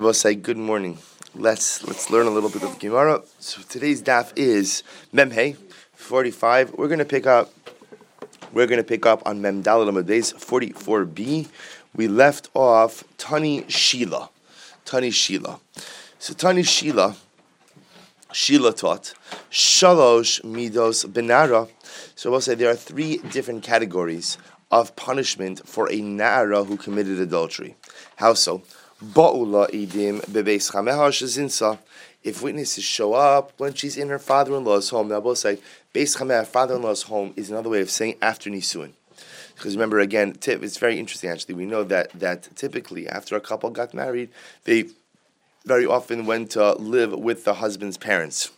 will say good morning. Let's let's learn a little bit of Gemara. So today's daf is Memhe 45. We're gonna pick up we're gonna pick up on Mem Dalad Days 44b. We left off Tani Shila. Tani Shila. So Tani Shila Shila taught Shalosh Midos Benara. So we'll say there are three different categories of punishment for a Nara who committed adultery. How so? If witnesses show up when she's in her father-in-law's home, now both say beis chameha, father-in-law's home, is another way of saying after nisuin. Because remember, again, it's very interesting. Actually, we know that that typically after a couple got married, they very often went to live with the husband's parents.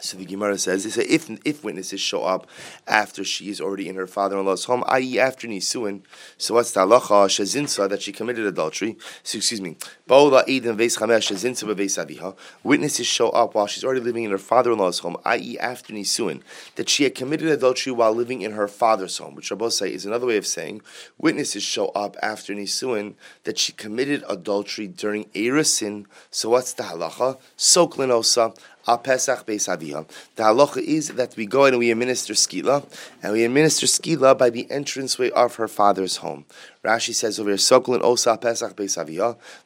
So the Gemara says, they say if if witnesses show up after she is already in her father-in-law's home, i.e., after nisuin, so what's the halacha shazinsa that she committed adultery? So, excuse me, Witnesses show up while she's already living in her father-in-law's home, i.e., after nisuin, that she had committed adultery while living in her father's home, which Rabbi say is another way of saying witnesses show up after nisuin that she committed adultery during erusin. So what's the halacha? Soklinosa Pesach Beis. The halacha is that we go and we administer skila, and we administer skila by the entranceway of her father's home. Rashi says over here, Sokol Osa Pesach Beis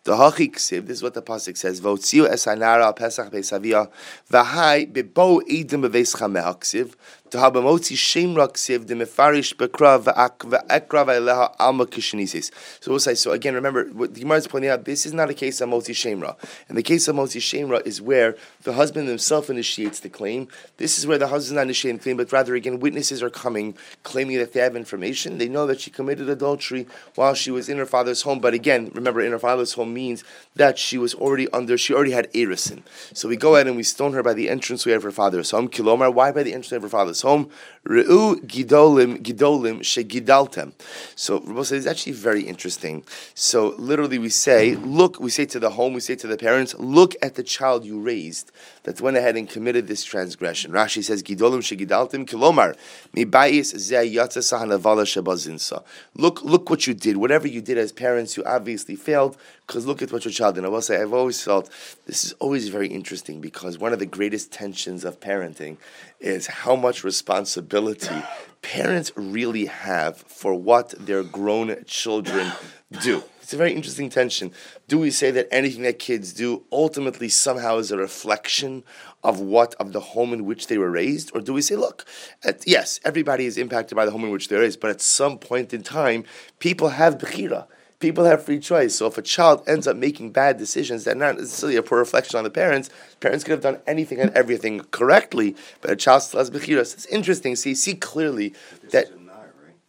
The Hachi Ksiv, this is what the Pasuk says, Votziu Esanara Pesach Beis Aviyah, Vahai bebo edim beveis chameha Ksiv, Tahabamotzi Shemra Ksiv, the Mefarish Bekra Va'ekra Va'eleha Alma Kishinisis. So we'll say, so again, remember, what the Gemara is pointing out, this is not a case of Motzi Shemra. And the case of Motzi Shemra is where the husband himself initiates the claim. This is where the husband is not initiating the claim, but rather, again, witnesses are coming, claiming that they have information. They know that she committed adultery while she was in her father's home. But again, remember, in her father's home means that she was already under, she already had erisin. So we go ahead and we stone her by the entranceway of her father's home. Kilomar, why by the entranceway of her father's home? Re'u gidolim, gidolim she shegidaltem. So Rabbi says it's actually very interesting. So literally we say, look, we say to the home, we say to the parents, look at the child you raised that went ahead and committed this transgression. Rashi says, gidolim she shegidaltem kilomar, mi bayis ze yatsa sahanavala. Look, look what you did. Whatever you did as parents, you obviously failed because look at what your child did. I will say, I've always felt this is always very interesting because one of the greatest tensions of parenting is how much responsibility parents really have for what their grown children do. It's a very interesting tension. Do we say that anything that kids do ultimately somehow is a reflection of what of the home in which they were raised, or do we say, look, at, yes, everybody is impacted by the home in which they're raised, but at some point in time, people have bechira people have free choice. So if a child ends up making bad decisions, that not necessarily a poor reflection on the parents. Parents could have done anything and everything correctly, but a child still has bechiras. It's interesting. See, see clearly that.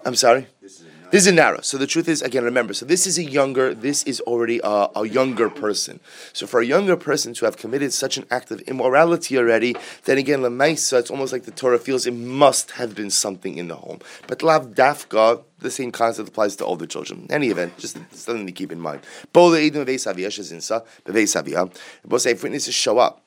I'm sorry. This is a narrow. So the truth is, again, remember. So this is a younger. This is already a, a, younger person. So for a younger person to have committed such an act of immorality already, then again, lemaisa, it's almost like the Torah feels it must have been something in the home. But lav dafka, the same concept applies to all the children. In any event, just something to keep in mind. Both if witnesses show up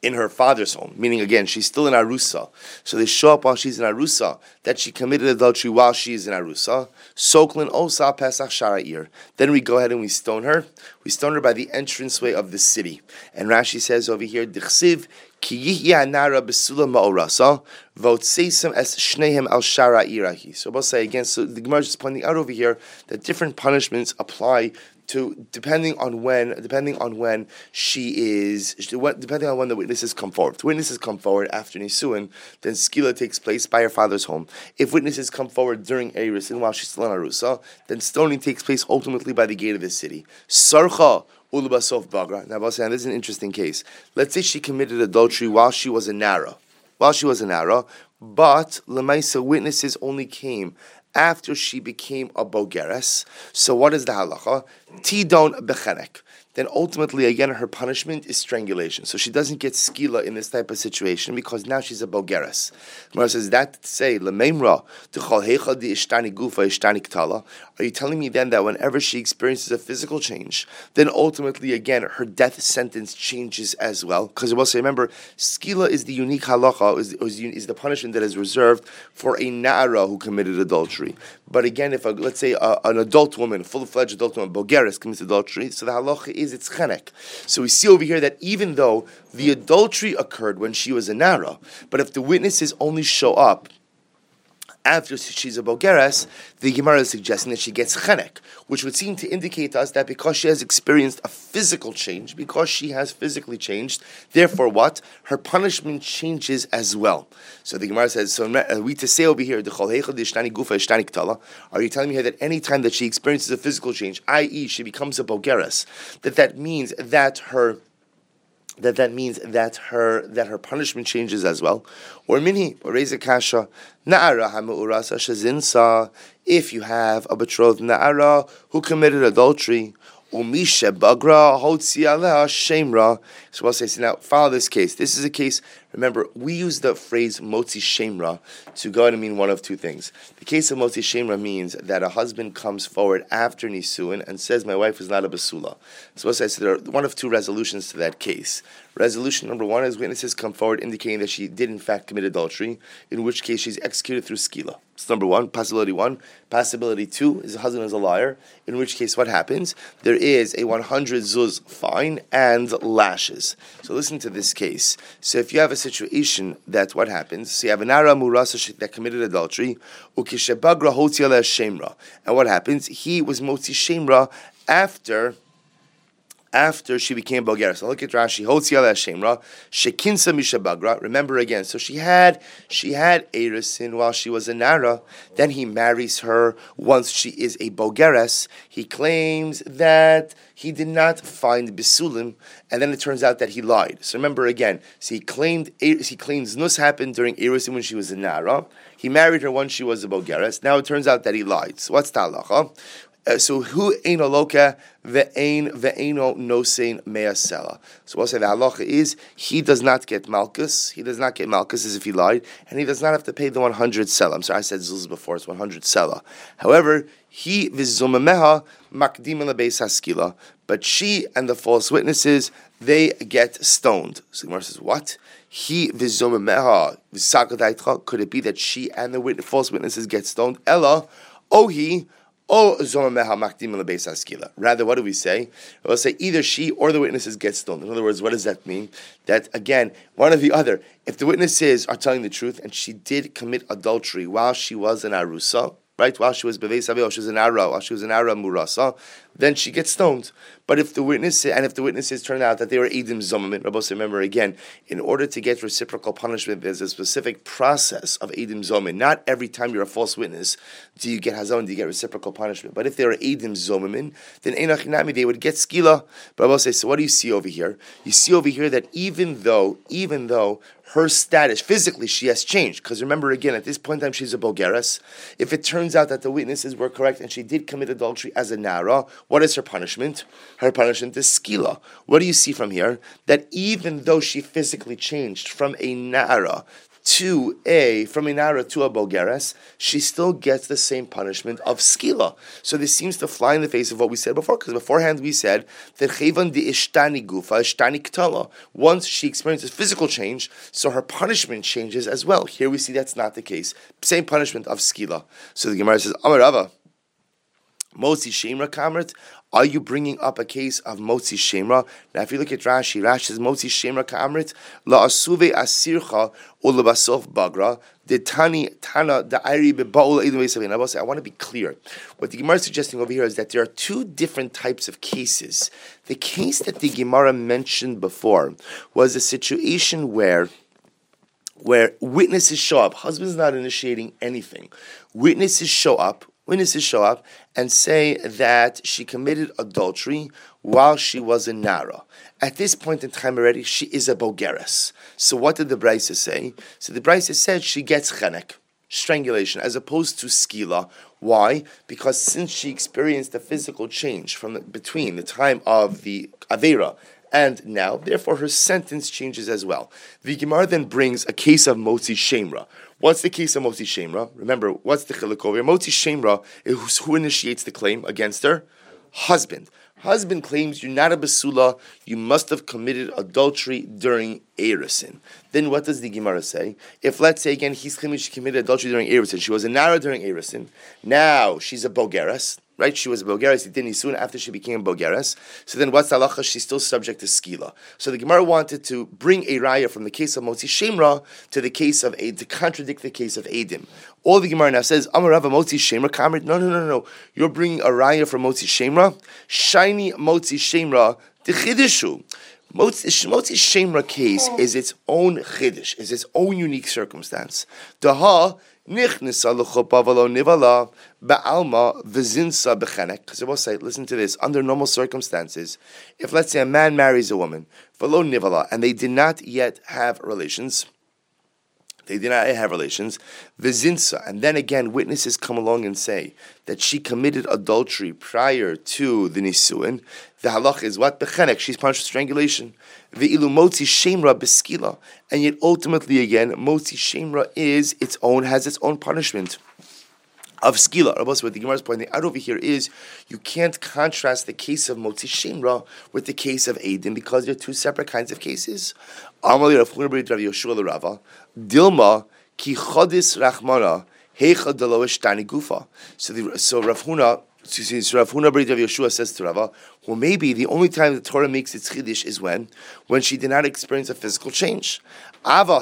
in her father's home, meaning again, she's still in Arusa. So they show up while she's in Arusa that she committed adultery while she is in Arusa. Soklin Osa Pesach Shara'ir. Then we go ahead and we stone her. We stone her by the entranceway of the city. And Rashi says over here, Dichsiv Ki nara besula ma'orasa votsesim es shnehem al shara irahi. So we'll say again. So the Gemara is pointing out over here that different punishments apply to depending on when depending on when she is depending on when the witnesses come forward. If witnesses come forward after Nisuin, then skila takes place by her father's home. If witnesses come forward during Eris and while she's still in Arusa, then stoning takes place ultimately by the gate of the city. Sarcha ulubasov bagra. Now, this is an interesting case. Let's say she committed adultery while she was a nara, while she was a nara, but lemaisa witnesses only came after she became a bogeres. So what is the halacha? Tidon becherek then ultimately, again, her punishment is strangulation. So she doesn't get skila in this type of situation because now she's a bogeres. Mara says that say lememra di ishtani gufa ishtani ktala. Are you telling me then that whenever she experiences a physical change, then ultimately, again, her death sentence changes as well? Because we'll say, remember, skila is the unique halacha, is, is, is the punishment that is reserved for a na'ara who committed adultery. But again, if a, let's say a, an adult woman, full fledged adult woman, bogeres commits adultery, so the halacha is it's chenek. So we see over here that even though the adultery occurred when she was a nara, but if the witnesses only show up after she's a Bogeres, the Gemara is suggesting that she gets chenek, which would seem to indicate to us that because she has experienced a physical change, because she has physically changed, therefore what? Her punishment changes as well. So the Gemara says, so uh, we to say over here, are you telling me here that any time that she experiences a physical change, i.e., she becomes a Bogeres, that that means that her that that means that her that her punishment changes as well. Or minhi, or raise a kasha, na'ara hamu'urasa shazinsa, if you have a betrothed na'ara who committed adultery, Umisha bagra hotzi shemra. So we'll say, so now follow this case. This is a case, remember, we use the phrase motzi shemra to go and mean one of two things. The case of motzi shemra means that a husband comes forward after nisuin and says, my wife is not a basula. So we'll say, so there are one of two resolutions to that case. Resolution number one is witnesses come forward indicating that she did in fact commit adultery, in which case she's executed through skila. It's number one, possibility one. Possibility two is the husband is a liar, in which case what happens? There is a 100 zuz fine and lashes. So listen to this case. So if you have a situation that what happens, so you have an ara murasa that committed adultery, ukishebagra hotiala shemra. And what happens? He was motzi shemra after after she became Bogeres. So look at Rashi. Hotziala Shemra. Shekinsa Mishabagra. Remember again. So she had she had Erisin while she was a Nara. Then he marries her once she is a Bogeres. He claims that he did not find Bisulim, and then it turns out that he lied. So remember again. So he claimed he claims Nus happened during Erisin when she was a Nara. He married her once she was a Bogeres. Now it turns out that he lied. So what's talacha? Uh, so who ain't aloka the ain ve'ain ve'aino nosein me'asela. So we'll say the halacha is he does not get malchus. He does not get malchus as if he lied, and he does not have to pay the one hundred sela. I'm sorry, I said zuz before. It's one hundred sela. However, he vizumameha makdim lebeis haskila. But she and the false witnesses they get stoned. So Gemara says, what? He v'sakadaitcha. Could it be that she and the false witnesses get stoned? Ella, oh he. Oh, Rather, what do we say? We'll say either she or the witnesses get stoned. In other words, what does that mean? That again, one or the other. If the witnesses are telling the truth and she did commit adultery while she was in Arusa, right? While she was Bevei Savil, she was in Ara, while she was in Ara Murasa, then she gets stoned. But if the witnesses and if the witnesses turn out that they were Edim Zomim, Rabbos, remember again, in order to get reciprocal punishment, there's a specific process of Edim Zomim. Not every time you're a false witness do you get Hazon, do you get reciprocal punishment. But if they are Edim Zomim, then Einachinami, they would get Skila. But Rabbos say, so what do you see over here? You see over here that even though, even though her status physically she has changed because remember again at this point in time she's a Bogeres. If it turns out that the witnesses were correct and she did commit adultery as a Nara, what is her punishment? Her punishment is skila. What do you see from here? That even though she physically changed from a Nara to a from a Nara to a Bogeres, she still gets the same punishment of skila. So this seems to fly in the face of what we said before, because beforehand we said that chevan di ishtani gufa ishtani ktala. Once she experiences physical change, so her punishment changes as well. Here we see that's not the case. Same punishment of skila. So the Gemara says, Amarava. Motzi Shemra Kamrat, are you bringing up a case of Motzi Shemra? Now, if you look at Rashi, Rashi says Motzi Shemra Kamrat, La Asuve Asircha Ulabasof Bagra, the Tani Tana the Iri Bebaul I want to be clear. What the Gemara is suggesting over here is that there are two different types of cases. The case that the Gemara mentioned before was a situation where where witnesses show up. Husband's not initiating anything. Witnesses show up witnesses show up and say that she committed adultery while she was in Nara. At this point in time already, she is a Bogeres. So what did the Brisa say? So the Brisa said she gets chenek, strangulation, as opposed to skila. Why? Because since she experienced a physical change from the, between the time of the Avera and now, therefore her sentence changes as well. The Gemara then brings a case of Motzi Shemra, What's the case of Motzi Shemra? Remember, what's the chiluk over? Motzi Shemra is who initiates the claim against her? Husband. Husband claims you're not a basula, you must have committed adultery during Erisin. Then what does the Gemara say? If let's say again he's claiming she committed adultery during Erisin, she was a Nara during Erisin, now she's a Bogeras, right? She was a Bogeres, he did soon after she became a Bogeres. So then what's the halacha? She's still subject to skila. So the Gemara wanted to bring a raya from the case of Motzi Shemra to the case of Aid, to contradict the case of Adim. All the Gemara now says, Amarava Motzi Shemra Kamrit. No, no, no, no. You're bringing a raya from Motzi Shemra. Shiny Motzi Shemra, the Chidishu. Motzi Shemra case oh. is its own chiddush, is its own unique circumstance. The ha Nichnisa l'chuppah v'lo nivala ba'alma v'zinsa b'chenek. Because I will say, listen to this, under normal circumstances, if let's say a man marries a woman, v'lo nivala, and they did not yet have relations, they did not have relations, vizinsa, and then again witnesses come along and say that she committed adultery prior to the nisuin. The halach is what bechenek. She's punished with strangulation. Ve'ilu motzi shemra beskila, and yet ultimately again motzi shemra is its own has its own punishment of skila. What the Gemara is pointing out over here is you can't contrast the case of motzi shemra with the case of Adim because they're two separate kinds of cases. Dilma ki chodis rachmana hecha deloish tani gufa. So the so Rav Huna. So Rav Huna Brit Rav Yeshua says to Rava, well, maybe the only time the Torah makes its chiddush is when, when she did not experience a physical change. But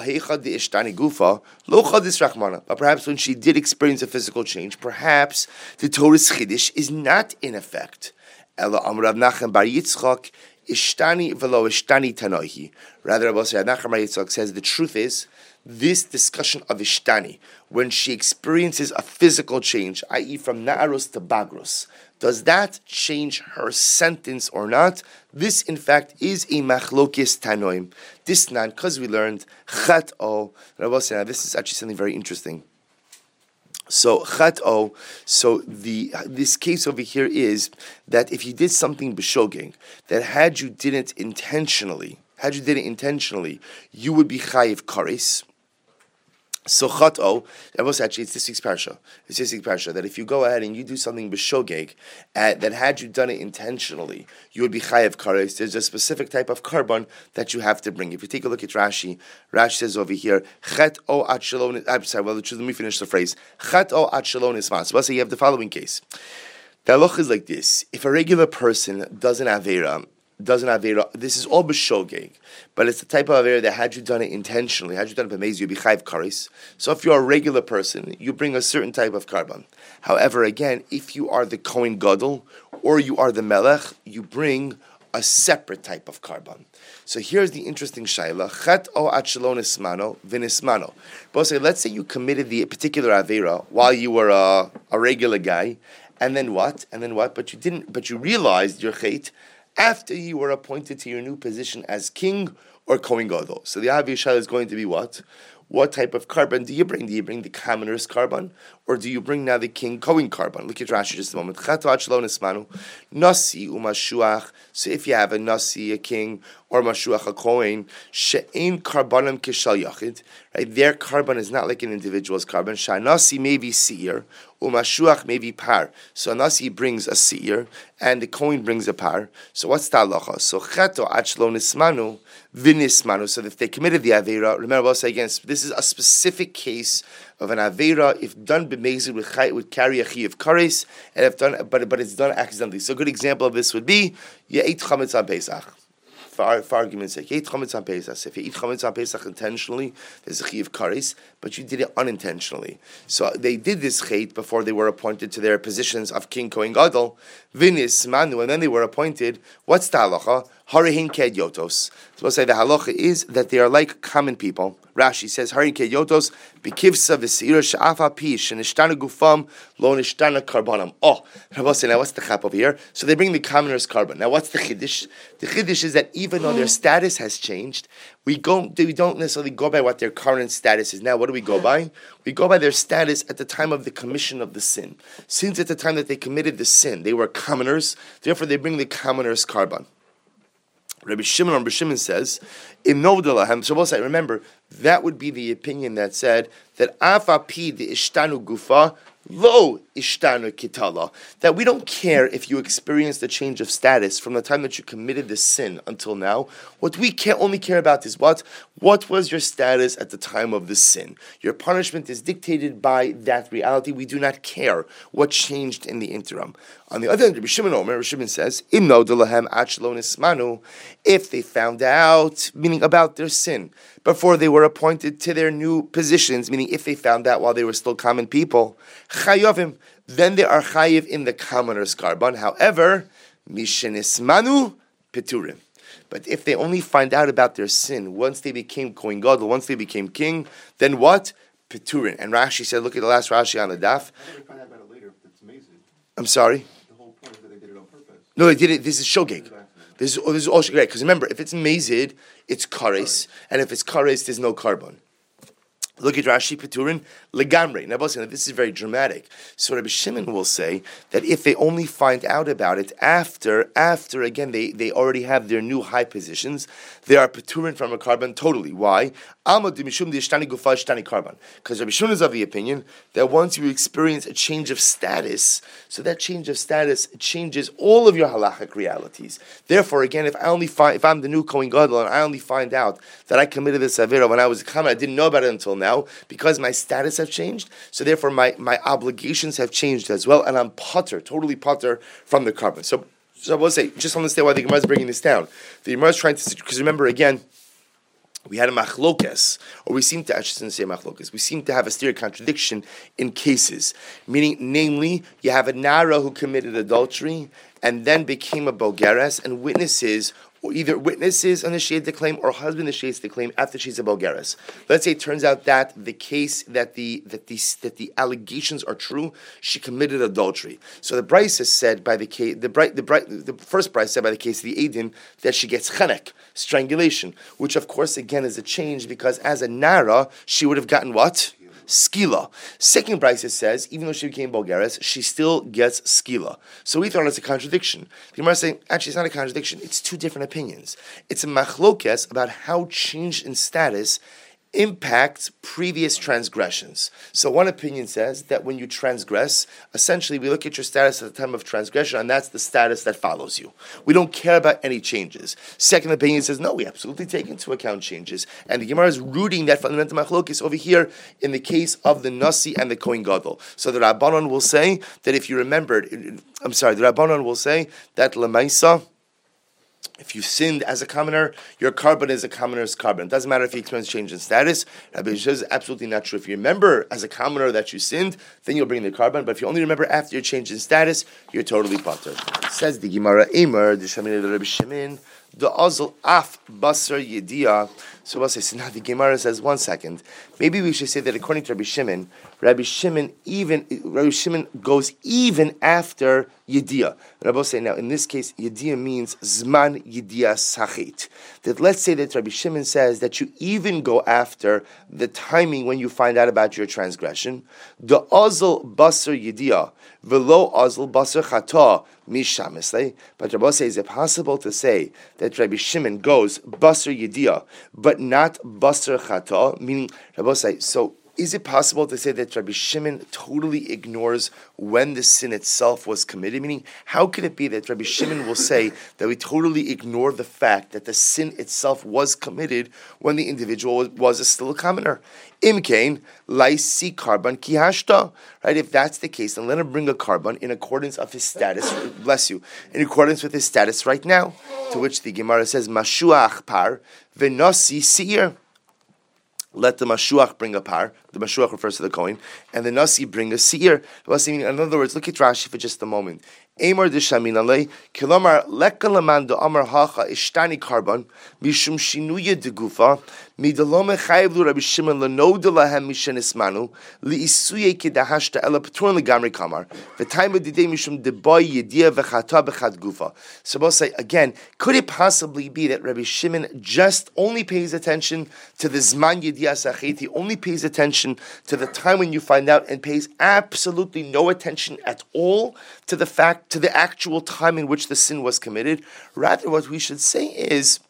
perhaps when she did experience a physical change, perhaps the Torah's chiddush is not in effect. Ella Amrav Nachman Bar Yitzchak Ishtani velo ishtani tanohi. Rather, Rabbi Nachman Bar Yitzchak says the truth is this discussion of Ishtani, when she experiences a physical change, i.e., from Na'arus to Bagros, does that change her sentence or not? This, in fact, is a machlokis tanoim. This nan, because we learned chat o. This is actually something very interesting. So chat o. So the this case over here is that if you did something b'shogeg, that had you didn't intentionally, had you did it intentionally, you would be chayiv kares. So chato, was actually it's this week's parsha. It's this week's parsha that if you go ahead and you do something b'shogeg, uh, that had you done it intentionally, you would be chayav kares. There's a specific type of carbon that you have to bring. If you take a look at Rashi, Rashi says over here, chet o at shalom. I'm sorry. Well, let me finish the phrase. Chet o at shalom is So let's say you have the following case. The halach is like this: If a regular person does an avera doesn't have Avera. This is all b'shogeg, but it's the type of Avera that had you done it intentionally, had you done it b'mezi, you'd be chayv karis. So if you're a regular person, you bring a certain type of carbon. However, again, if you are the Kohen Gadol or you are the Melech, you bring a separate type of carbon. So here's the interesting shaila: Chet o achelon ismano vinismano. But let's say you committed the particular avera while you were a, a regular guy, and then what? And then what? But you didn't. But you realized your chait after you were appointed to your new position as king or Kohen Gadol. So the Avishal is going to be what? What type of carbon do you bring? Do you bring the commoner's carbon, or do you bring now the king Kohen carbon? Look at Rashi just a moment. Nasi umashuach. So if you have a nasi, a king, or mashuach, a kohen, she'ein karbanim kishal yachid. Right, their carbon is not like an individual's carbon. Shanasi may be seir, umashuach may be par. So nasi brings a seir, and the kohen brings a par. So what's the halacha? So cheto achlo nismanu vinismanu. So if they committed the avera, remember I'll say again, this is a specific case of an avera if done b'mezid with chayit would carry a chi of kares, and if done, but but it's done accidentally. So a good example of this would be you ate chametz on Pesach for, for argument's sake, you eat chametz on Pesach. If you eat chametz on Pesach intentionally, there's a chi of kares, but you did it unintentionally. So they did this chait before they were appointed to their positions of king kohen gadol, vinis manu, and then they were appointed. What's the halacha? Harihin ked yotos. So we'll say the halacha is that they are like common people. Rashi says, Harihin ked yotos bikivsa v'seira sha'afa pish and ishtana gufam lo nishtana karbanam. Oh, Rabbi now what's the chap over here? So they bring the commoner's carbon. Now what's the chiddush? The chiddush is that even though their status has changed, we go we don't necessarily go by what their current status is now. What do we go by? We go by their status at the time of the commission of the sin. Since at the time that they committed the sin, they were commoners. Therefore, they bring the commoner's carbon. Rabbi Shimon, Rabbi Shimon says, we'll say, remember, that would be the opinion that said that afapi the ishtanu gufa lo ishtanu kitala, that we don't care if you experienced a change of status from the time that you committed the sin until now. What we only care about is what? What was your status at the time of the sin? Your punishment is dictated by that reality. We do not care what changed in the interim. On the other hand, Rabbi Shimon Omer, Rabbi Shimon says, Imno delahem manu, if they found out, meaning about their sin, before they were appointed to their new positions, meaning if they found out while they were still common people, chayovim, then they are chayiv in the commoner's carbon. However, mishenismanu piturim. But if they only find out about their sin once they became Kohen Gadol, once they became king, then what? Piturin. And Rashi said, look at the last Rashi on the daf. I'm sorry? No, they did it. This is shogeg. This is, oh, this is all shogeg. Because remember, if it's mazid, it's kares. And if it's kares, there's no carbon. Look at Rashi Peturin, legamre. Now, this is very dramatic. So Rabbi Shimon will say that if they only find out about it after, after again they, they already have their new high positions, they are Peturin from a carbon totally. Why? Because Rabbi Shimon is of the opinion that once you experience a change of status, so that change of status changes all of your halachic realities. Therefore, again, if I only find, if I'm the new Kohen Gadol and I only find out that I committed this avera when I was a common, I didn't know about it until now because my status have changed. So therefore, my, my obligations have changed as well, and I'm putter, totally putter from the carbon. So, so I will say, just understand why the Gemara is bringing this down. The Gemara is trying to, because remember again, we had a machlokes, or we seem to actually say machlokes. We seem to have a stereo contradiction in cases, meaning, namely, you have a nara who committed adultery and then became a bogeres, and witnesses or either witnesses initiate the claim or husband initiates the claim after she's a Bogeres. Let's say it turns out that the case that the that the that the allegations are true, she committed adultery. So the Brisa said by the case the bright the bright the first Brisa said by the case of the Adim that she gets chenek, strangulation, which of course again is a change because as a Nara, she would have gotten what? Skila. Second Brisa says, even though she became Bogeres, she still gets skila. So we thought it's a contradiction. The Gemara is saying, actually, it's not a contradiction. It's two different opinions. It's a machlokes about how change in status impacts previous transgressions. So one opinion says that when you transgress, essentially we look at your status at the time of transgression, and that's the status that follows you. We don't care about any changes. Second opinion says no, we absolutely take into account changes, and the Gemara is rooting that fundamental machlokis over here in the case of the nasi and the kohen gadol. So the Rabbanon will say that if you remembered, I'm sorry, the Rabbanon will say that lemaisa if you sinned as a commoner, your carbon is a commoner's carbon. It doesn't matter if you experience change in status. Rabbi Yishua is absolutely not true. If you remember as a commoner that you sinned, then you'll bring the carbon. But if you only remember after your change in status, you're totally butter. Says the Gemara Emer, the Shamin Rabbi Shemin, the Azul Af Basar Yedia. So we'll say, now the Gemara says, one second. Maybe we should say that according to Rabbi Shimon, Rabbi Shimon even Rabbi Shimon goes even after Yedia. Rabbi say now in this case, Yedia means Zman Yedia Sachit. That let's say that Rabbi Shimon says that you even go after the timing when you find out about your transgression. The Ozel Basar Yedia, Velo Azul Basar Chata Mishamisle. But Rabbi says, is it possible to say that Rabbi Shimon goes Basar Yedia, but not Basar Chata, meaning Rabbi say, so is it possible to say that Rabbi Shimon totally ignores when the sin itself was committed? Meaning, how could it be that Rabbi Shimon will say that we totally ignore the fact that the sin itself was committed when the individual was, was a still a commoner? Imkain, laisi carbon kihashta. Right? If that's the case, then let him bring a carbon in accordance of his status, bless you, in accordance with his status right now. To which the Gemara says, Mashuach par v'nasi seir let the Mashuach bring a par. The Mashuach refers to the coin, and the Nasi bring a seir. In other words, look at Rashi for just a moment. Amar de Shaminale, Kilomar Lekalaman de Amar Hacha Ishtani Karban, Mishum Shinuya de Gufa, Midalome Chayvlu Rabbi Shimon Lenoda Lahem Mishen Ismanu, Li Isuye Kedahashta Ela Peturan Legamri Kamar, the time of the day Mishum de Boy Yedia Vechata Bechad Gufa. So we'll say again, could it possibly be that Rabbi Shimon just only pays attention to the Zman Yedia Sachet, he only pays attention to the time when you find out and pays absolutely no attention at all to the fact to the actual time in which the sin was committed. Rather, what we should say is,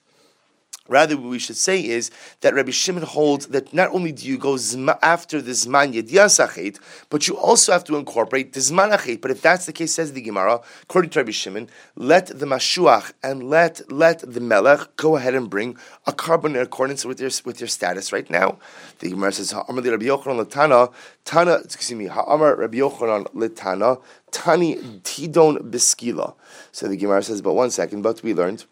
Rather, what we should say is that Rabbi Shimon holds that not only do you go after the Zman Yediasachet, but you also have to incorporate the Zman Achet. But if that's the case, says the Gemara, according to Rabbi Shimon, let the Mashuach and let let the Melech go ahead and bring a carbon in accordance with your with your status right now. The Gemara says, Ha'amar Rabbi Yochanan Latana, Tana, excuse me, Ha'amar Rabbi Yochanan Latana, Tani Tidon Biskila. So the Gemara says, but one second, but we learned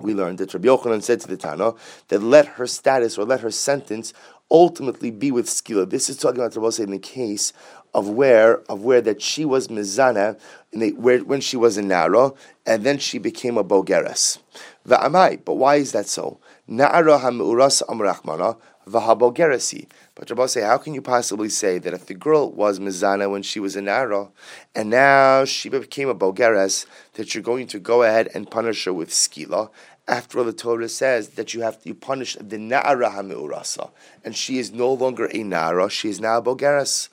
we learned that Rabbi Yochanan said to the Tana that let her status or let her sentence ultimately be with skila. This is talking about Rabbi in the case of where of where that she was mizana when she was in nara and then she became a bogeres. Va'amai, but why is that so? Na'ara ha'meuras amrachmana v'habogeresi. But Rabbi say, how can you possibly say that if the girl was mizana when she was a nara, and now she became a bogeres, that you're going to go ahead and punish her with skila? After all, the Torah says that you have to punish the na'ara ha'meurasa, and she is no longer a na'ara; she is now a bogeres.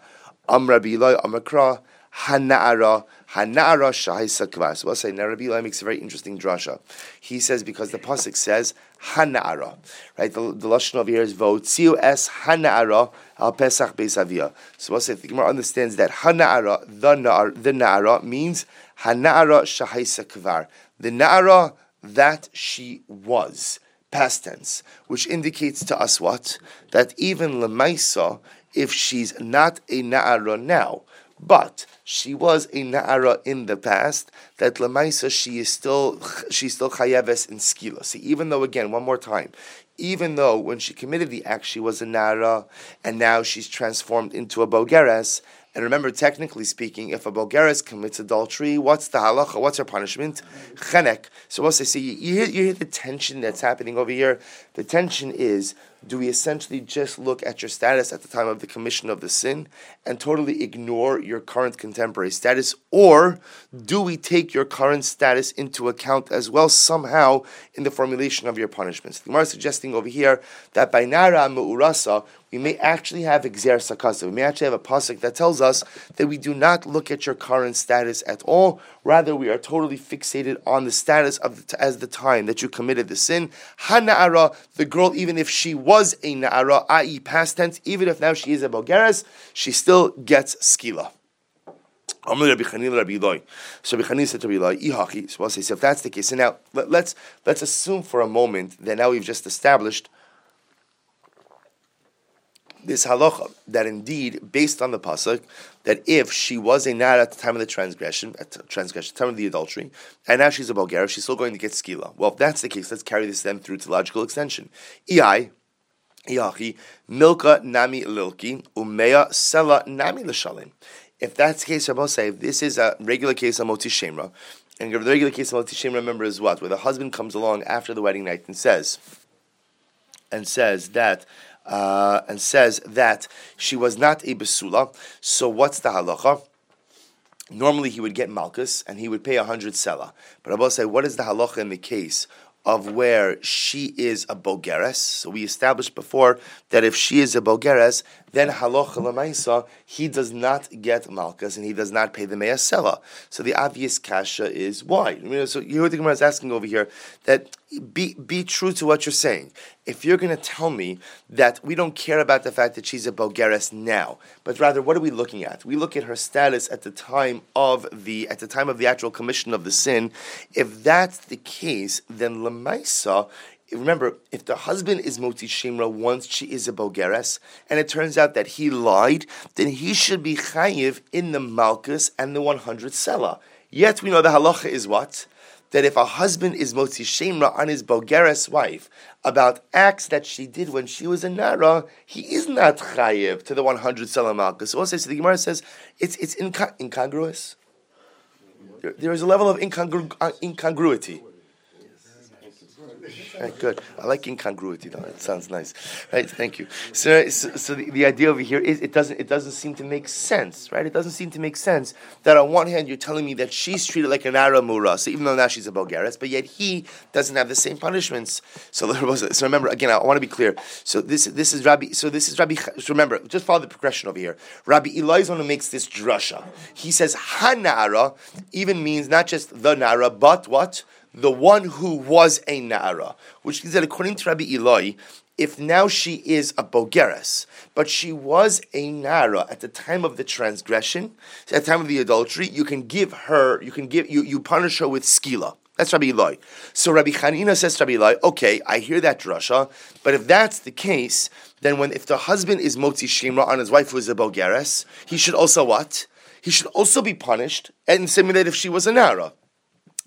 Am Rabbi Eloi, Am Akra, Hana'ara, Hana'ara Shahaisa Kvar. So we'll say, now Rabbi Eloi makes a very interesting drasha. He says, because the Pasuk says, Hana'ara, right? The, the Lashon over here is Votziu es Hana'ara al Pesach Beisavia. So we'll say, the Gemara understands that Hana'ara, the Na'ara, the Na'ara means Hana'ara Shahaisa Kvar. The Na'ara that she was past tense, which indicates to us what? That even Lemaisa, if she's not a Na'ara now, but she was a Na'ara in the past, that Lamaisa she is still she's still Chayeves in Skila. See, even though again, one more time, even though when she committed the act she was a Na'ara, and now she's transformed into a Bogeres, and remember, technically speaking, if a Bogeres commits adultery, what's the halacha? What's her punishment? Chenek. So what's I see? You hear, you hear the tension that's happening over here. The tension is do we essentially just look at your status at the time of the commission of the sin and totally ignore your current contemporary status? Or do we take your current status into account as well somehow in the formulation of your punishments? The Gemara is suggesting over here that by Nara Mu'urasa, we may actually have Exer Sakasa. We may actually have a pasuk that tells us that we do not look at your current status at all. Rather, we are totally fixated on the status of the, as the time that you committed the sin. Hana'ara, the girl, even if she was a na'ara, i.e., past tense, even if now she is a Bogeres, she still gets skila. So Rabbi said to Rabbi Ihachi. So I'll say, so if that's the case, so now let, let's, let's assume for a moment that now we've just established this halacha that indeed, based on the pasuk, that if she was a nara at the time of the transgression, at the transgression, time of the adultery, and now she's a Bogeres, she's still going to get skila. Well, if that's the case, let's carry this then through to logical extension. Iai, Iachi, Milka Nami Lilki, Sela Nami. If that's the case, Rabbi say, if this is a regular case of Moti Shemra, and the regular case of Moti Shemra, remember, is what? Where the husband comes along after the wedding night and says, and says that uh, and says that she was not a besula. So what's the halacha? Normally he would get malchus and he would pay a hundred sela. But I will say, what is the halacha in the case of where she is a bogeres. So we established before that if she is a bogeres, then halocha lemaisa, he does not get malchus and he does not pay the me'asela. So the obvious kasha is why. So you heard the Gemara is asking over here that be be true to what you're saying. If you're going to tell me that we don't care about the fact that she's a bogeres now, but rather what are we looking at? We look at her status at the time of the at the time of the actual commission of the sin. If that's the case, then lemaisa remember, if the husband is Moti Shimra once she is a Bogeres, and it turns out that he lied, then he should be Chayiv in the Malchus and the 100 Sela. Yet we know the halacha is what? That if a husband is Moti Shemra on his Bogeres wife about acts that she did when she was a Nara, he is not Chayiv to the 100 Sela Malchus. So, also, so the Gemara says it's, it's incongruous. There, there is a level of incongru- uh, incongruity. Right, good. I like incongruity though. It sounds nice. Right, thank you. So, so, so the, the, idea over here is it doesn't it doesn't seem to make sense, right? It doesn't seem to make sense that on one hand you're telling me that she's treated like an Aramura, so even though now she's a Bogeres, but yet he doesn't have the same punishments. So, so remember again, I want to be clear. So this this is Rabbi. So this is Rabbi. So remember, just follow the progression over here. Rabbi Eliezer who makes this drasha. He says Hanara even means not just the Nara, but what the one who was a Nara, which means that according to Rabbi Eloi, if now she is a Bogeres, but she was a Nara at the time of the transgression, at the time of the adultery, you can give her, you can give, you, you punish her with skila. That's Rabbi Eloi. So Rabbi Chanina says to Rabbi Eloi, okay, I hear that drasha, but if that's the case, then when if the husband is motzi shemra on his wife who is a bogeres, he should also what? He should also be punished, and that if she was a nara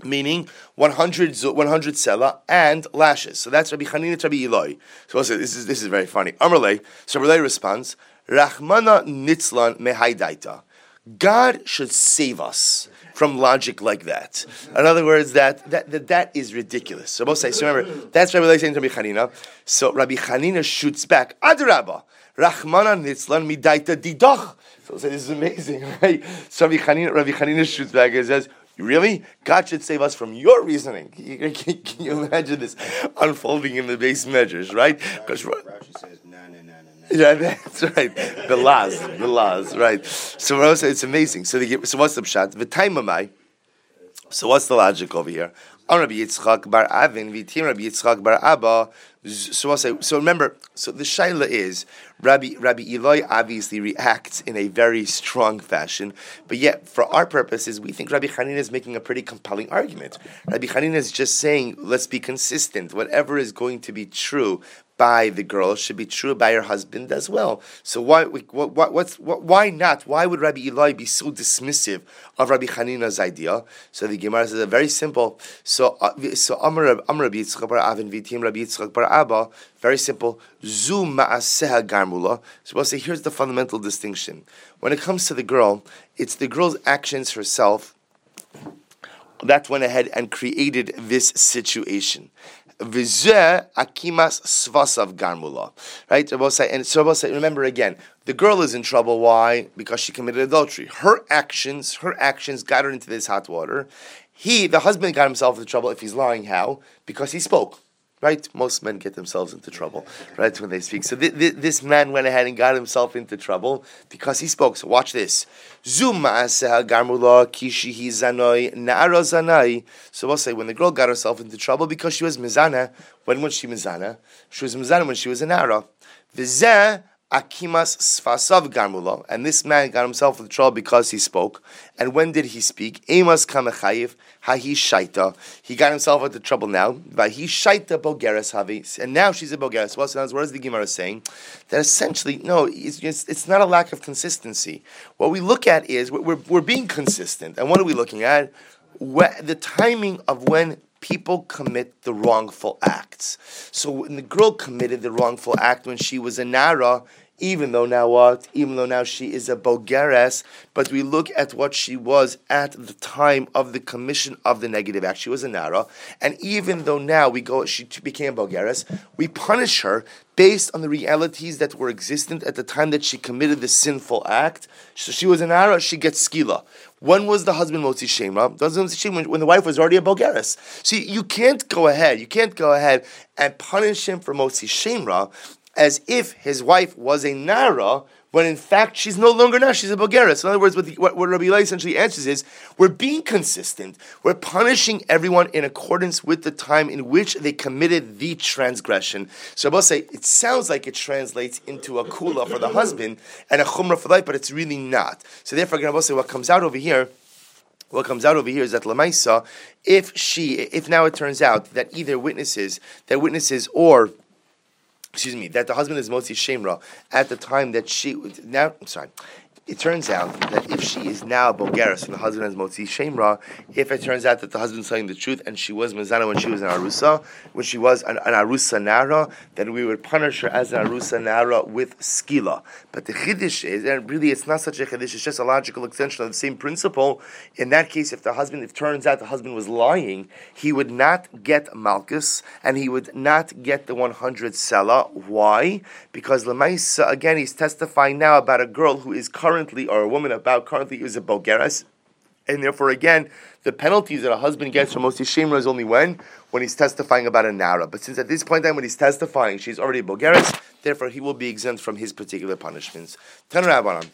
meaning 100, 100 sela and lashes. So that's Rabbi Chanina Rabbi Eloi. So also, this is this is very funny. Amarle, so Rabbi responds, Rachmana nitzlan mehaidaita. God should save us from logic like that. In other words, that that, that, that is ridiculous. So both say, so remember, that's Rabbi saying to Rabbi Chanina. So Rabbi Hanina shoots back, Adrabah, Rachmana nitzlan midaita didach. So this is amazing, right? So Rabbi Hanina, Rabbi Hanina shoots back and says, Really? God should save us from your reasoning. Can, you imagine this unfolding in the base measures, right? Because Rashi says, no, no, no, no. Yeah, that's right. The laws, the laws, right? So Rashi it's amazing. So, the, so what's the pshat? The time of my. So what's the logic over here? On Rabbi Yitzchak bar Avin, Vitim Rabbi Yitzchak bar Abba. So I'll say, so remember, so the shaila is Rabbi Rabbi Eloi obviously reacts in a very strong fashion, but yet for our purposes, we think Rabbi Hanina is making a pretty compelling argument. Rabbi Hanina is just saying, let's be consistent. Whatever is going to be true by the girl should be true by her husband as well. So why what, what, what's what, why not? Why would Rabbi Eloi be so dismissive of Rabbi Hanina's idea? So the Gemara says a very simple. So uh, so Amar Rabbi Yitzchak bar Avin Vitim Rabbi Yitzchak bar Abba. Very simple. Zu ma'aseha garmula. So we'll say here's the fundamental distinction. When it comes to the girl, it's the girl's actions herself that went ahead and created this situation. Vizeh akimas svasav garmula. Right? And so remember again, the girl is in trouble. Why? Because she committed adultery. Her actions, her actions got her into this hot water. He, the husband, got himself into trouble if he's lying. How? Because he spoke. Right? Most men get themselves into trouble, right, when they speak. So th- th- this man went ahead and got himself into trouble because he spoke. So watch this. So we'll say when the girl got herself into trouble because she was mizana. When was she mizana? She was mizana when she was an ara. Akimas Sfasav Garmula, and this man got himself into trouble because he spoke. And when did he speak? Emas Kamechayiv, Hahi Shaita. He got himself into trouble now. Vahi Shaita Bogeres Havi. And now she's a Bogeres. Well, so what is the Gemara saying? That essentially, no, it's, it's, it's, not a lack of consistency. What we look at is we're, we're being consistent. And what are we looking at? the timing of when people commit the wrongful acts. So when the girl committed the wrongful act when she was a Nara, even though now what? Even though now she is a Bogeres, but we look at what she was at the time of the commission of the negative act. She was a Nara, and even though now we go, she became a Bogeres, we punish her based on the realities that were existent at the time that she committed the sinful act. So she was an Nara, she gets skila. When was the husband Motzi Shemra? When, the wife was already a Bogeres. See, you can't go ahead, you can't go ahead and punish him for Motzi Shemra as if his wife was a Nara, when in fact she's no longer now, she's a Bogeres. In other words, what, the, what, what Rabbi Eli essentially answers is, we're being consistent. We're punishing everyone in accordance with the time in which they committed the transgression. So I'll say, it sounds like it translates into a kula for the husband and a chumrah for wife, but it's really not. So therefore, I'm say what comes out over here what comes out over here is that Lamaisa, if she, if now it turns out that either witnesses, that witnesses or excuse me, that the husband is Motzi Shemra at the time that she now I'm sorry, it turns out that if she is now a Bogeres and the husband is Motzi Shemra, if it turns out that the husband is telling the truth and she was Mizana when she was an Arusa, when she was an, an Arusa Nara, then we would punish her as an Arusa Nara with Skila. But the Chiddush is, and really it's not such a Chiddush, it's just a logical extension of the same principle. In that case, if the husband, if it turns out the husband was lying, he would not get Malchus and he would not get the 100 Sela. Why? Because Lamaisa, again, he's testifying now about a girl who is currently currently, or a woman about currently, is a Bogeras. And therefore, again, the penalties that a husband gets from Moshe Shemra is only when? When he's testifying about a Nara. But since at this point in time, when he's testifying, she's already a Bogeras, therefore he will be exempt from his particular punishments. Ten Rabbanan.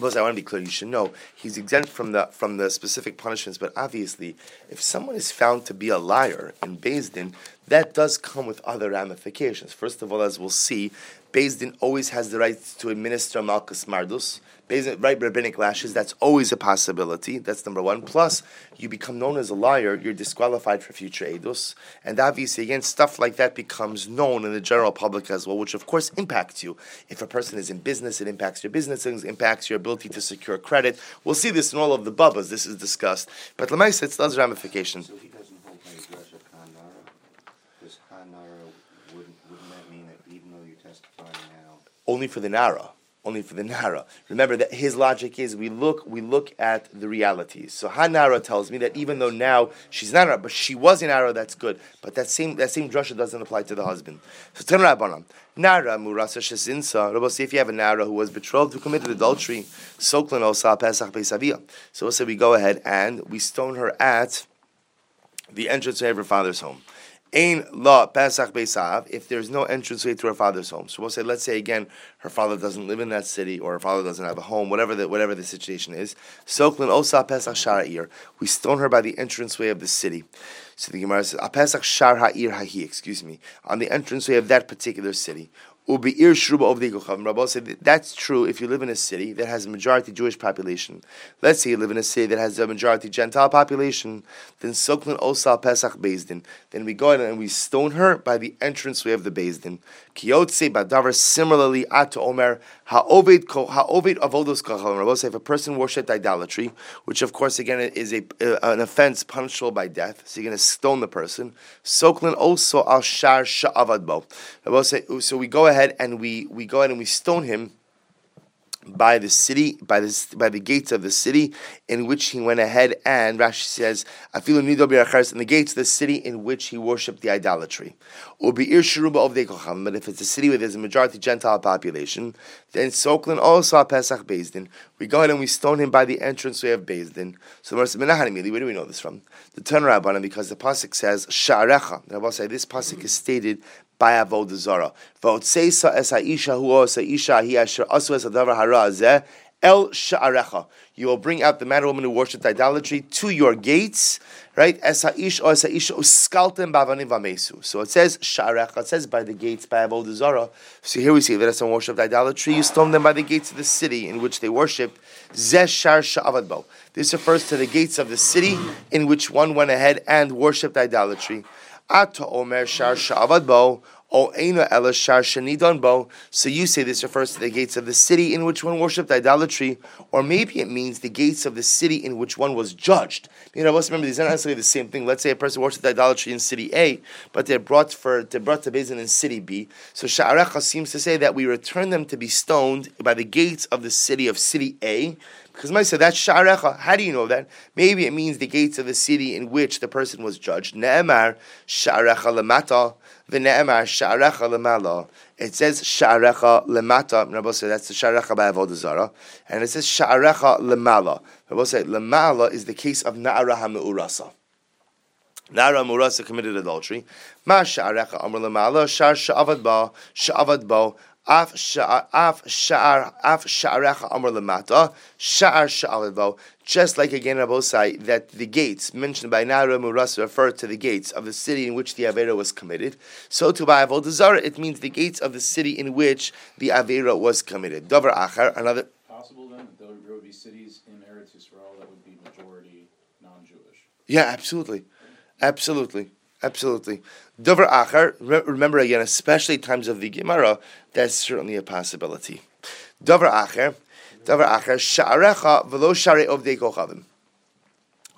But I want to be clear. You should know he's exempt from the from the specific punishments. But obviously, if someone is found to be a liar in Din, that does come with other ramifications. First of all, as we'll see, Din always has the right to administer malchus mardus right rabbinic lashes, that's always a possibility. That's number one. Plus, you become known as a liar, you're disqualified for future edus. And obviously, again, stuff like that becomes known in the general public as well, which of course impacts you. If a person is in business, it impacts your business, it impacts your ability to secure credit. We'll see this in all of the bubbas, this is discussed. But Lamaisa, it does ramifications. So if he doesn't hold by his Rosh Hanara, does Hanara, wouldn't, wouldn't that mean that even though you're testifying now? Only for the Nara only for the Nara. Remember that his logic is we look we look at the realities. So Hanara tells me that even though now she's not Nara, but she was in Nara, that's good. But that same that same drasha doesn't apply to the husband. So Tan Rabbanan. Nara murasa shesinsa. Rabbi if you have a Nara who was betrothed who committed adultery, soklan osa pesach beisavia. So we'll say we go ahead and we stone her at the entrance of her father's home. Ain la Pesach Beisav, if there's no entranceway to her father's home. So we'll say, let's say again, her father doesn't live in that city, or her father doesn't have a home, whatever the, whatever the situation is. Soklin Osa Pesach Shar We stone her by the entranceway of the city. So the Gemara says, Pesach Shar Ha'ir Hahi, excuse me, on the entranceway of that particular city. Ubi'ir shruba of the Rabbi said that's true if you live in a city that has a majority Jewish population. Let's say you live in a city that has a majority Gentile population. Then soklin osal pesach bezdin. Then we go in and we stone her by the entrance way of the bezdin. Kiyotse badavar similarly at to Omer ha'ovid ha'ovid avodos kachal. Rabbi said if a person worshipped idolatry, which of course again is a uh, an offense punishable by death, so you're going to stone the person. Soklin also al shar sha'avad bo. Rabbi say so we go ahead and we, we go ahead and we stone him by the city, by the by the gates of the city in which he went ahead and Rashi says, "Afilu nido in the gates of the city in which he worshipped the idolatry." Be sharuba of But if it's a city where there's a majority Gentile population, then Soklin also Pesach Bezdin. We go ahead and we stone him by the entrance way of Bezdin. So the Menahanimili, where do we know this from? The turnaround because the pasuk says Sha'arecha. Rabbi say this pasuk is stated by avodah zara. V'otseisa es ha'isha hu hi asher asu el sha'arecha. You will bring out the man or woman who worshipped idolatry to your gates, right? Uskaltem vamesu. So it says sha'arecha. It says by the gates by avodah zara. So here we see that as someone worshipped idolatry, you stone them by the gates of the city in which they worshipped. Zeh shar sha'avadbo. This refers to the gates of the city in which one went ahead and worshipped idolatry. Ata omer shar shanidon bo. So you say this refers to the gates of the city in which one worshipped idolatry, or maybe it means the gates of the city in which one was judged. You know, let's remember these are not necessarily the same thing. Let's say a person worshipped idolatry in city A, but they're brought for they're brought to Bezin in city B. So Sha'arecha seems to say that we return them to be stoned by the gates of the city of city A. Because my said that's Sha'arecha. How do you know that? Maybe it means the gates of the city in which the person was judged. Ne'emar Sha'arecha lemata, v'ne'emar Sha'arecha lemala. It says Sha'arecha lemata. Rabbi said that's the Sha'arecha by Avodah and it says Sha'arecha lemala. Rabbi said lemala is the case of Na'ara HaMe'urasa. Nara Murasa committed adultery. Ma sha'arecha amr lemala shar sha'avad ba sha'avad ba Af sha'ar af sha'arecha amr lemata sha'ar sha'alvo. Just like again Rabosai that the gates mentioned by Nara Muras refer to the gates of the city in which the avera was committed. So to by Avodah it means the gates of the city in which the avera was committed. Dover achar another. Possible then that there would be cities in Eretz Yisrael that would be majority non-Jewish. Yeah, absolutely, absolutely. Absolutely. Dover Achar, remember again, especially times of the Gemara, that's certainly a possibility. Dover Achar, Dover Achar, Sha'arecha v'lo share ovdei kochavim.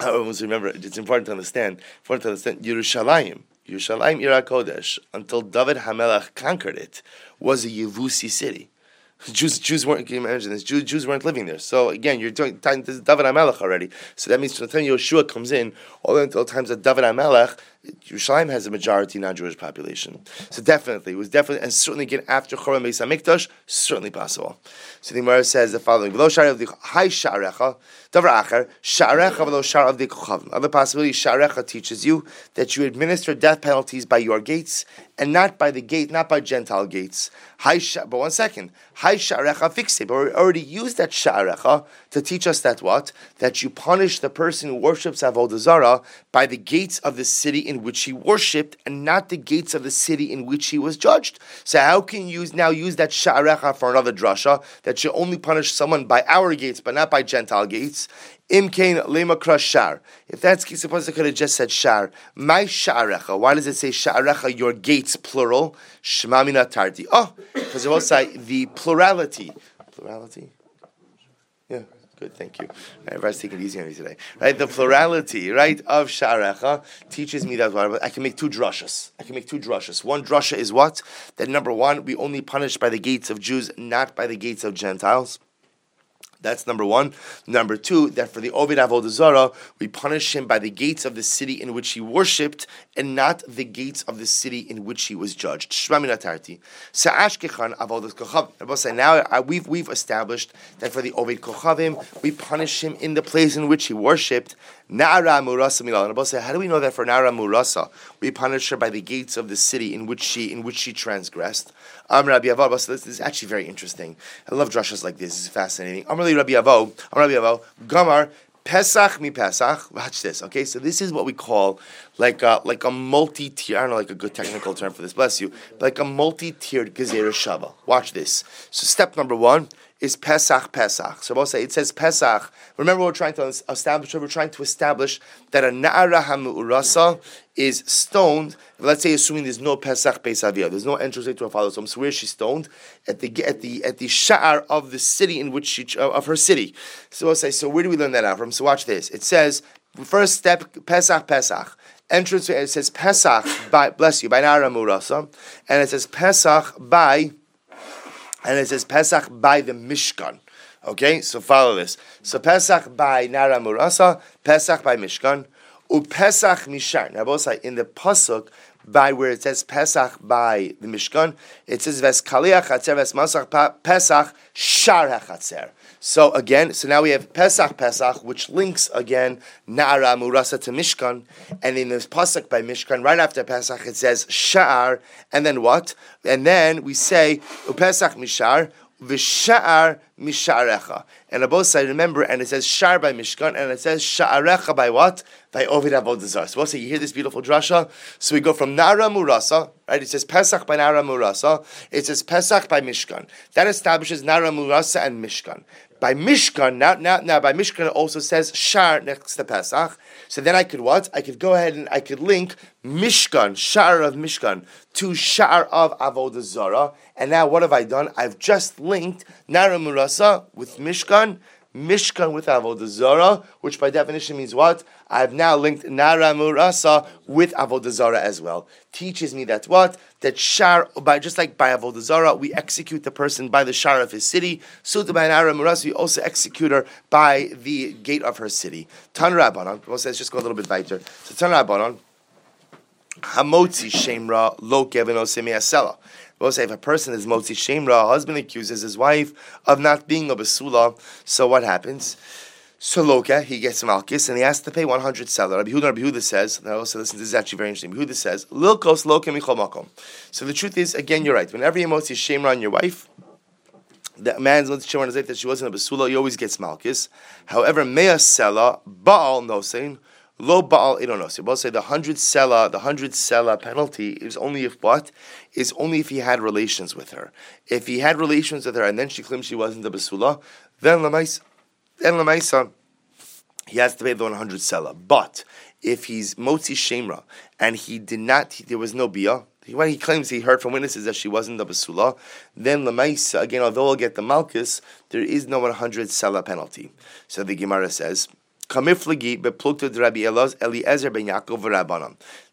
I always remember, it's important to understand, important to understand, Yerushalayim, Yerushalayim Ira until David Hamelach conquered it, was a Yevusi city. Jews, Jews weren't. Can you imagine this? Jews, Jews weren't living there. So again, you're talking this is David Amelech already. So that means from the time Yeshua comes in, all until times of David Amelech, Yerushalayim has a majority non-Jewish population. So definitely, it was definitely, and certainly again after Chorban Beis Hamikdash, certainly possible. So the Gemara says the following: V'lo sha'ar avdi hay sha'arecha, davar acher, sha'arecha v'lo sha'ar avdi kochavim. Other possibility, sha'arecha teaches you that you administer death penalties by your gates and not by the gate, not by Gentile gates. Hay but one second, hay sha'arecha fixe. But we already used that sha'arecha to teach us that what? That you punish the person who worships avodah zarah by the gates of the city in which he worshipped, and not the gates of the city in which he was judged. So how can you now use that sha'arecha for another drasha that you only punish someone by our gates, but not by Gentile gates? Imkain lema shar. If that's case, suppose I could have just said shar. My sha'arecha. Why does it say sha'arecha? Your gates plural. Shmamina tarti. Oh, because it will say the plurality. Plurality. Yeah. Good, thank you. Everybody's taking it easy on me today. Right, the plurality, right, of sha'arecha teaches me that I can make two drushes. I can make two drushes. One drusha is what? That number one, we only punish by the gates of Jews, not by the gates of Gentiles. That's number one. Number two, that for the Ovid Avodah Zarah, we punish him by the gates of the city in which he worshipped, and not the gates of the city in which he was judged. Shmaminatarti. Sa'ashkechan Avodah Kochav. Now uh, we've we've established that for the Ovid Kochavim, we punish him in the place in which he worshipped. Nara Murasa Milal. How do we know that for Nara Murasa, we punish her by the gates of the city in which she in which she transgressed? Am Rabbi Avo. This is actually very interesting. I love drushes like this. Is fascinating. Am Rabbi Avo. Am Rabbi Avo. Gamar. Pesach mi Pesach. Watch this. Okay, so this is what we call like a, like a multi-tier. I don't know, like a good technical term for this. Bless you. Like a multi-tiered gezerah shava. Watch this. So step number one is Pesach Pesach. So we'll say it says Pesach. Remember, we're trying to establish. We're trying to establish that a Na'ara Hamu'urasa is stoned. Let's say, assuming there's no Pesach Pesavia, there's no entrance to her father's home. So where is she stoned? At the at the at the Sha'ar of the city in which she uh, of her city. So we'll say. So where do we learn that out from? So watch this. It says first step Pesach Pesach entrance. It says Pesach by bless you by Na'ara Murasa, and it says Pesach by and it says Pesach by the Mishkan. Okay, so follow this. So Pesach by Nara Murasa, Pesach by Mishkan, U Pesach Mishar. Now in the pasuk by where it says Pesach by the Mishkan, it says Ves Veskaliach Hatzer Vesmasach Pesach Shar HaChatzer. So again, so now we have Pesach Pesach, which links again Nara Murasa to Mishkan, and in this pasuk by Mishkan, right after Pesach, it says Sha'ar, and then what? And then we say Upesach Mishar, Visha'ar Misharecha. And on both sides, remember, and it says Shar by Mishkan, and it says Sha'arecha by what? By Ovid Avodah So we'll say, you hear this beautiful drasha? So we go from Nara Murasa, right? It says Pesach by Nara Murasa. It says Pesach by Mishkan. That establishes Nara Murasa and Mishkan by Mishkan, now, now, now by Mishkan also says Shar next to Pesach. So then I could what? I could go ahead and I could link Mishkan, Shar of Mishkan, to Shar of Avodah Zarah. And now what have I done? I've just linked Nara Murasa with Mishkan, Mishkan with Avodah Zarah, which by definition means what? I've now linked Nara Murasa with Avodah Zarah as well. Teaches me that what? That Shar, by just like by Avodah Zarah, we execute the person by the Shar of his city. So to by Nara Murasa, we also execute her by the gate of her city. Tan Rabbanon, let's just go a little bit weiter. So Tan Rabbanon, Hamotzi Shemra Lo Kevin Asela. We'll say if a person is motzi shemra, a husband accuses his wife of not being a basula, so what happens? Soloka, he gets malchus, and he has to pay 100 seller. Rabbi Huda, Rabbi Huda says, now also listen, this is actually very interesting. Rabbi Huda says, Lilkos loka michol So the truth is, again, you're right. Whenever you motzi shemra on your wife, that man's motzi shemra on his wife that she wasn't a basula, he always gets malchus. However, mea seller, baal nosein, Lo baal idonos. We'll say the hundred sela, the hundred sela penalty is only if what is only if he had relations with her. If he had relations with her and then she claims she wasn't the basula, then lemaisa, then lemaisa, he has to pay the one hundred sela. But if he's motzi shemra and he did not, he, there was no bia. When he claims he heard from witnesses that she wasn't the basula, then lemaisa again, although he'll get the malchus, there is no one hundred sela penalty. So the Gemara says.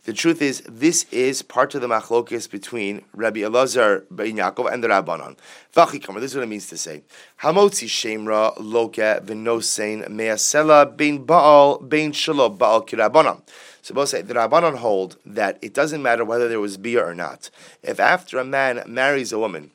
The truth is, this is part of the machlokis between Rabbi Elazar ben Yaakov and the Rabbanon. Vachikamer, this is what it means to say. Hamotzi shemra loke v'nosein me'asela bein baal bein shalo baal kirabanan. So both say the Rabbanon hold that it doesn't matter whether there was beer or not. If after a man marries a woman,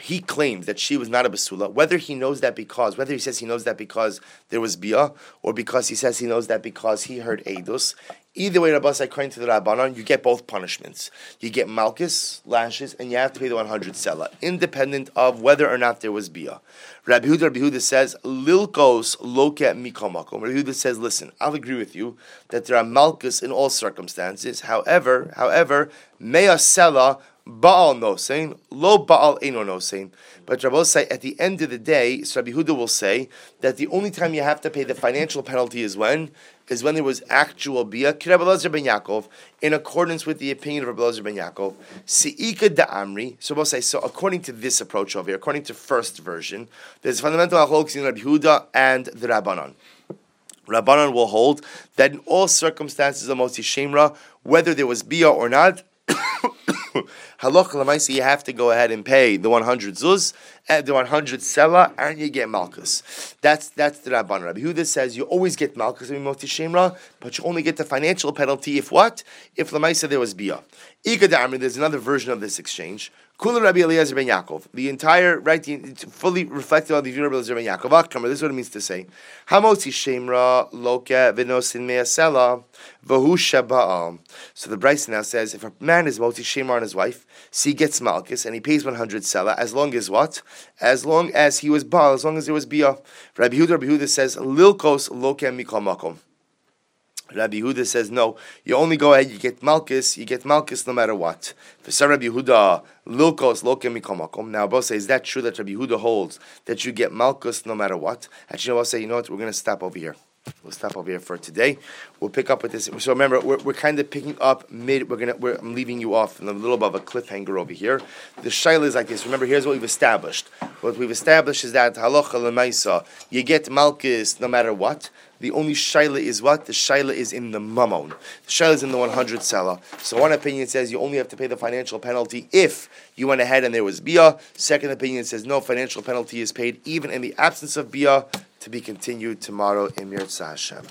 he claims that she was not a basula, whether he knows that because, whether he says he knows that because there was bia, or because he says he knows that because he heard edus, Either way, Rabbas, according to the Rabbanon, you get both punishments. You get malchus, lashes, and you have to pay the 100 sela, independent of whether or not there was bia. Rabbi Huda, Rabbi Huda says, Lilkos loke mikomakom. Rabbi Huda says, listen, I'll agree with you that there are malchus in all circumstances. However, however, mea sela Baal nosein, lo Baal eno nosein. But Rabbi say at the end of the day, so Rabbi Huda will say that the only time you have to pay the financial penalty is when is when there was actual bia. Rabbi ben Yaakov, in accordance with the opinion of Rabbi ben Yaakov, siika da amri. So we'll say so. According to this approach over here, according to first version, there's fundamental acholks in Rabbi Huda and the Rabbanon. Rabbanon will hold that in all circumstances of Motzi Shemra, whether there was bia or not, Halacha lemaisa, you have to go ahead and pay the 100 zuz and the 100 sela, and you get malchus. That's that's the Rabban Rabbi Huda says you always get malchus in Moti Shemra, but you only get the financial penalty if what? If lemaisa there was bia. There's another version of this exchange. Kula Rabbi Eliezer ben Yaakov. The entire right, the, fully reflected on the view of Rabbi Eliezer ben Yaakov. Akkamer. This is what it means to say. Hamotzi shemra loke v'nosin me'asela v'hu shaba'al. So the Braisa now says, if a man is motzi shemra on his wife, so he gets malchus and he pays 100 sela, as long as what? As long as he was baal, as long as there was bia. Rabbi Huda, Rabbi Huda says, lilkos loke mikol makom. Rabbi Yehuda says no. You only go ahead. You get malchus. You get malchus no matter what. For some Rabbi Yehuda, lilkos lokem mikomakom. Now, Abba says, is that true that Rabbi Yehuda holds that you get malchus no matter what? Actually, Abba say, you know what? We're going to stop over here. We'll stop over here for today. We'll pick up with this. So remember, we're, we're kind of picking up mid. We're gonna. We're, I'm leaving you off in a little bit of a cliffhanger over here. The shaila is like this. Remember, here's what we've established. What we've established is that halacha lemaisa. You get malchus no matter what. The only shaila is what? The shaila is in the mammon. The shaila is in the 100 sela. So one opinion says you only have to pay the financial penalty if you went ahead and there was bia. Second opinion says no financial penalty is paid even in the absence of bia to be continued tomorrow in Mir Hashem.